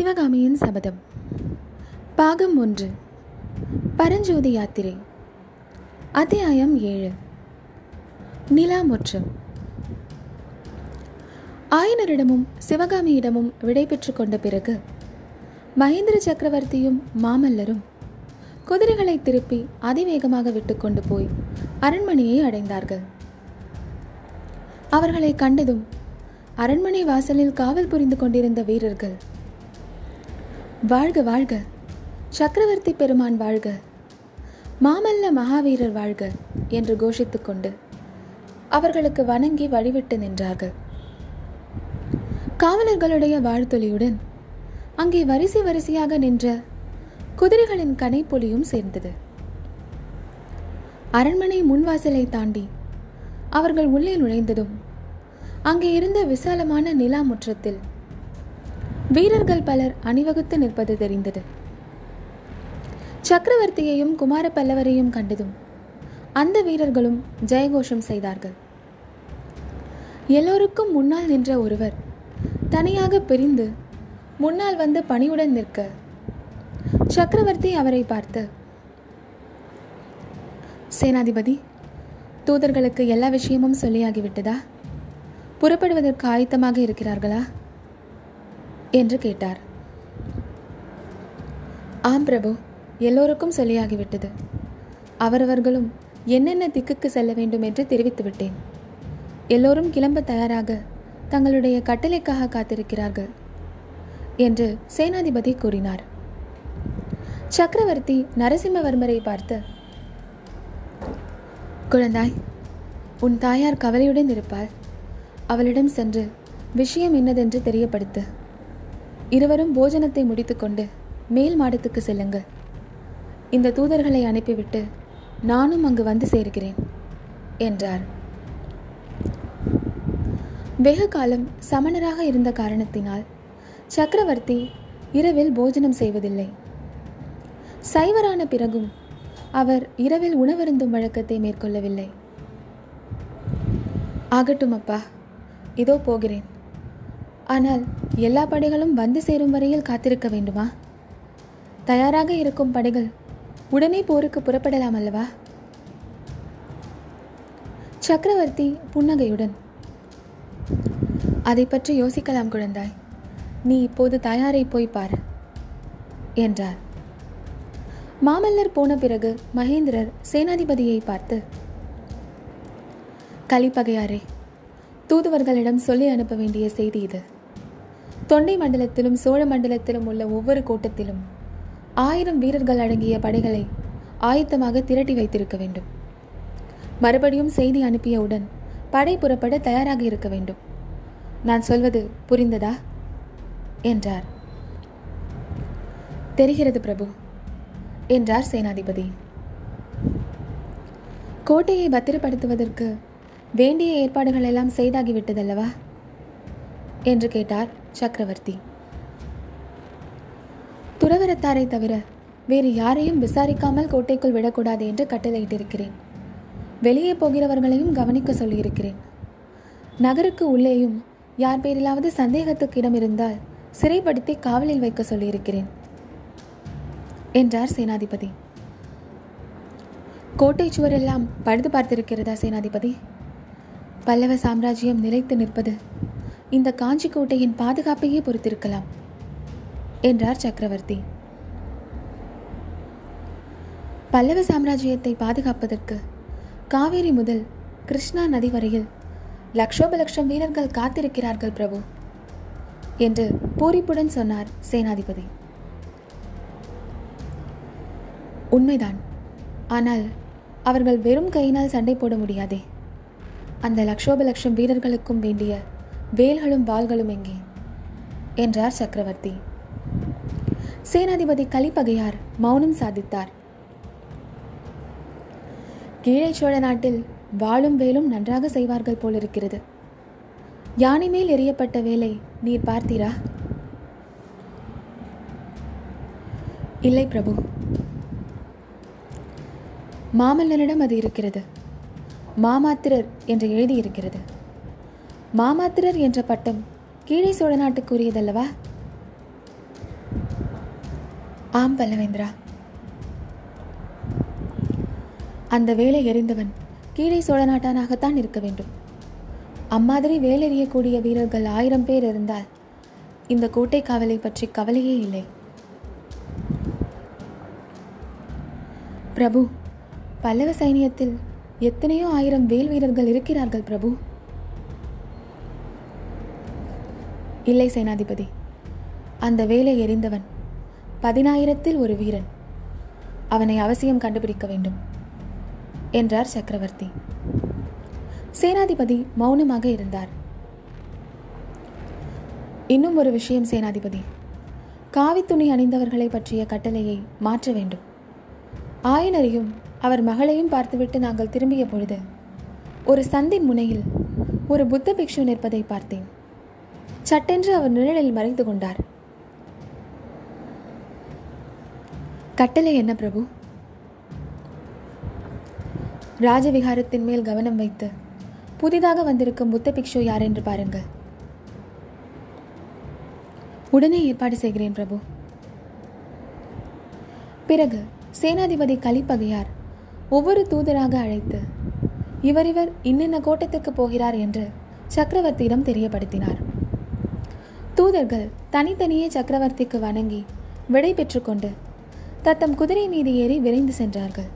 சிவகாமியின் சபதம். பாகம் ஒன்று. பரஞ்சோதி யாத்திரை. அத்தியாயம் ஏழு. நிலாமுற்றம். ஆயனரிடமும் சிவகாமியிடமும் விடை பெற்று கொண்ட பிறகு மகேந்திர சக்கரவர்த்தியும் மாமல்லரும் குதிரைகளை திருப்பி அதிவேகமாக விட்டுக்கொண்டு போய் அரண்மனையை அடைந்தார்கள். அவர்களை கண்டதும் அரண்மனை வாசலில் காவல் புரிந்து கொண்டிருந்த வீரர்கள் வாழ்க வாழ்க. சக்கரவர்த்தி பெருமான் வாழ்க. மாமல்ல மகாவீரர் வாழ்க என்று கோஷித்துக்கொண்டு அவர்களுக்கு வணங்கி வழிவிட்டு நின்றார்கள். காவலர்களுடைய வாழ்த்தொலியுடன் அங்கே வரிசை வரிசையாக நின்ற குதிரைகளின் கனைப்பொலியும் சேர்ந்தது. அரண்மனை முன்வாசலை தாண்டி அவர்கள் உள்ளே நுழைந்ததும் அங்கே இருந்த விசாலமான நிலா முற்றத்தில் வீரர்கள் பலர் அணிவகுத்து நிற்பது தெரிந்தது. சக்கரவர்த்தியையும் குமார பல்லவரையும் கண்டதும் அந்த வீரர்களும் ஜெயகோஷம் செய்தார்கள். எல்லோருக்கும் முன்னால் நின்ற ஒருவர் தனியாக பிரிந்து முன்னால் வந்து பணியுடன் நிற்க சக்கரவர்த்தி அவரை பார்த்து சேனாதிபதி தூதர்களுக்கு எல்லா விஷயமும் சொல்லியாகிவிட்டதா? புறப்படுவதற்கு ஆயத்தமாக இருக்கிறார்களா? என்று கேட்டார். ஆம் பிரபு எல்லோருக்கும் சொல்லியாகிவிட்டது. அவரவர்களும் என்னென்ன திக்குக்கு செல்ல வேண்டும் என்று தெரிவித்துவிட்டேன். எல்லோரும் கிளம்ப தயாராக தங்களுடைய கட்டளைக்காக காத்திருக்கிறார்கள் என்று சேனாதிபதி கூறினார். சக்கரவர்த்தி நரசிம்மவர்மரை பார்த்து குழந்தாய் உன் தாயார் கவலையுடன் இருப்பாள். அவளிடம் சென்று விஷயம் என்னதென்று தெரியப்படுத்து. இருவரும் போஜனத்தை முடித்துக்கொண்டு மேல் மாடத்துக்கு செல்லுங்கள். இந்த தூதர்களை அனுப்பிவிட்டு நானும் அங்கு வந்து சேர்கிறேன் என்றார். வெகு காலம் சமணராக இருந்த காரணத்தினால் சக்கரவர்த்தி இரவில் போஜனம் செய்வதில்லை. சைவரான பிறகும் அவர் இரவில் உணவருந்தும் வழக்கத்தை மேற்கொள்ளவில்லை. ஆகட்டும் அப்பா இதோ போகிறேன். ஆனால் எல்லா படைகளும் வந்து சேரும் வரையில் காத்திருக்க வேண்டுமா? தயாராக இருக்கும் படைகள் உடனே போருக்கு புறப்படலாம் அல்லவா? சக்கரவர்த்தி புன்னகையுடன் அதை பற்றி யோசிக்கலாம் குழந்தாய். நீ இப்போது தயாரை போய் பார் என்றார். மாமல்லர் போன பிறகு மகேந்திரர் சேனாதிபதியை பார்த்து கலிப்பகையாரே தூதுவர்களிடம் சொல்லி அனுப்ப வேண்டிய செய்தி இது. தொண்டை மண்டலத்திலும் சோழ மண்டலத்திலும் உள்ள ஒவ்வொரு கோட்டத்திலும் ஆயிரம் வீரர்கள் அடங்கிய படைகளை ஆயத்தமாக திரட்டி வைத்திருக்க வேண்டும். மறுபடியும் செய்தி அனுப்பியவுடன் படை புறப்பட தயாராக இருக்க வேண்டும். நான் சொல்வது புரிந்ததா? என்றார். தெரிகிறது பிரபு என்றார் சேனாதிபதி. கோட்டையை பத்திரப்படுத்துவதற்கு வேண்டிய ஏற்பாடுகள் எல்லாம் செய்தாகிவிட்டதல்லவா? என்று கேட்டார் சக்கரவர்த்தி. துறவரத்தாரை தவிர வேறு யாரையும் விசாரிக்காமல் கோட்டைக்குள் விடக்கூடாது என்று கட்டளையிட்டிருக்கிறேன். வெளியே போகிறவர்களையும் கவனிக்க சொல்லியிருக்கிறேன். நகருக்கு உள்ளேயும் யார் பேரிலாவது சந்தேகத்துக்கு இடம் இருந்தால் சிறைப்படுத்தி காவலில் வைக்க சொல்லியிருக்கிறேன் என்றார் சேனாதிபதி. கோட்டை சுவரெல்லாம் பழுது பார்த்திருக்கிறதா சேனாதிபதி? பல்லவ சாம்ராஜ்யம் நிலைத்து நிற்பது இந்த காஞ்சி கோட்டையின் பாதுகாப்பையே பொறுத்திருக்கலாம் என்றார் சக்கரவர்த்தி. பல்லவ சாம்ராஜ்யத்தை பாதுகாப்பதற்கு காவேரி முதல் கிருஷ்ணா நதி வரையில் லட்சோபலட்சம் வீரர்கள் காத்திருக்கிறார்கள் பிரபு என்று பூரிப்புடன் சொன்னார் சேனாதிபதி. உண்மைதான் ஆனால் அவர்கள் வெறும் கையினால் சண்டை போட முடியாதே. அந்த லட்சோபலட்சம் வீரர்களுக்கும் வேண்டிய வேல்களும் வாள்களும் எங்கே? என்றார் சக்கரவர்த்தி. சேனாதிபதி கலிப்பகையார் மௌனம் சாதித்தார். கீழே சோழ நாட்டில் வாளும் வேலும் நன்றாக செய்வார்கள் போலிருக்கிறது. யானை மேல் எறியப்பட்ட வேலை நீர் பார்த்தீரா? இல்லை பிரபு. மாமல்லனிடம் அது இருக்கிறது. மாமாத்திரர் என்று எழுதியிருக்கிறது. மாமாத்திரர் என்ற பட்டம் கீழே சோழ நாட்டுக்குரியதல்லவா ஆம் பல்லவேந்திரா அந்த வேலை எறிந்தவன் கீழே சோழ நாட்டானாகத்தான் இருக்க வேண்டும். அம்மாதிரி வேலெறியக்கூடிய வீரர்கள் ஆயிரம் பேர் இருந்தால் இந்த கோட்டை காவலை பற்றி கவலையே இல்லை. பிரபு பல்லவ சைனியத்தில் எத்தனையோ ஆயிரம் வேல் வீரர்கள் இருக்கிறார்கள் பிரபு. இல்லை சேனாதிபதி. அந்த வேலை எறிந்தவன் பதினாயிரத்தில் ஒரு வீரன். அவனை அவசியம் கண்டுபிடிக்க வேண்டும் என்றார் சக்கரவர்த்தி. சேனாதிபதி மௌனமாக இருந்தார். இன்னும் ஒரு விஷயம் சேனாதிபதி. காவித்துணி அணிந்தவர்களை பற்றிய கட்டளையை மாற்ற வேண்டும். ஆயனரையும் அவர் மகளையும் பார்த்துவிட்டு நாங்கள் திரும்பிய பொழுது ஒரு சந்தின் முனையில் ஒரு புத்த பிக்ஷு நிற்பதை பார்த்தேன். சட்டென்று அவர் நிழலில் மறைந்து கொண்டார். கட்டளை என்ன பிரபு? ராஜவிகாரத்தின் மேல் கவனம் வைத்து புதிதாக வந்திருக்கும் புத்த பிக்ஷு யார் என்று பாருங்கள். உடனே ஏற்பாடு செய்கிறேன் பிரபு. பிறகு சேனாதிபதி கலிப்பகையார் ஒவ்வொரு தூதராக அழைத்து இவரிவர் இன்னென்ன கோட்டத்துக்கு போகிறார் என்று சக்கரவர்த்தியிடம் தெரியப்படுத்தினார். தூதர்கள் தனித்தனியே சக்கரவர்த்திக்கு வணங்கி விடை பெற்றுக்கொண்டு தத்தம் குதிரை மீது ஏறி விரைந்து சென்றார்கள்.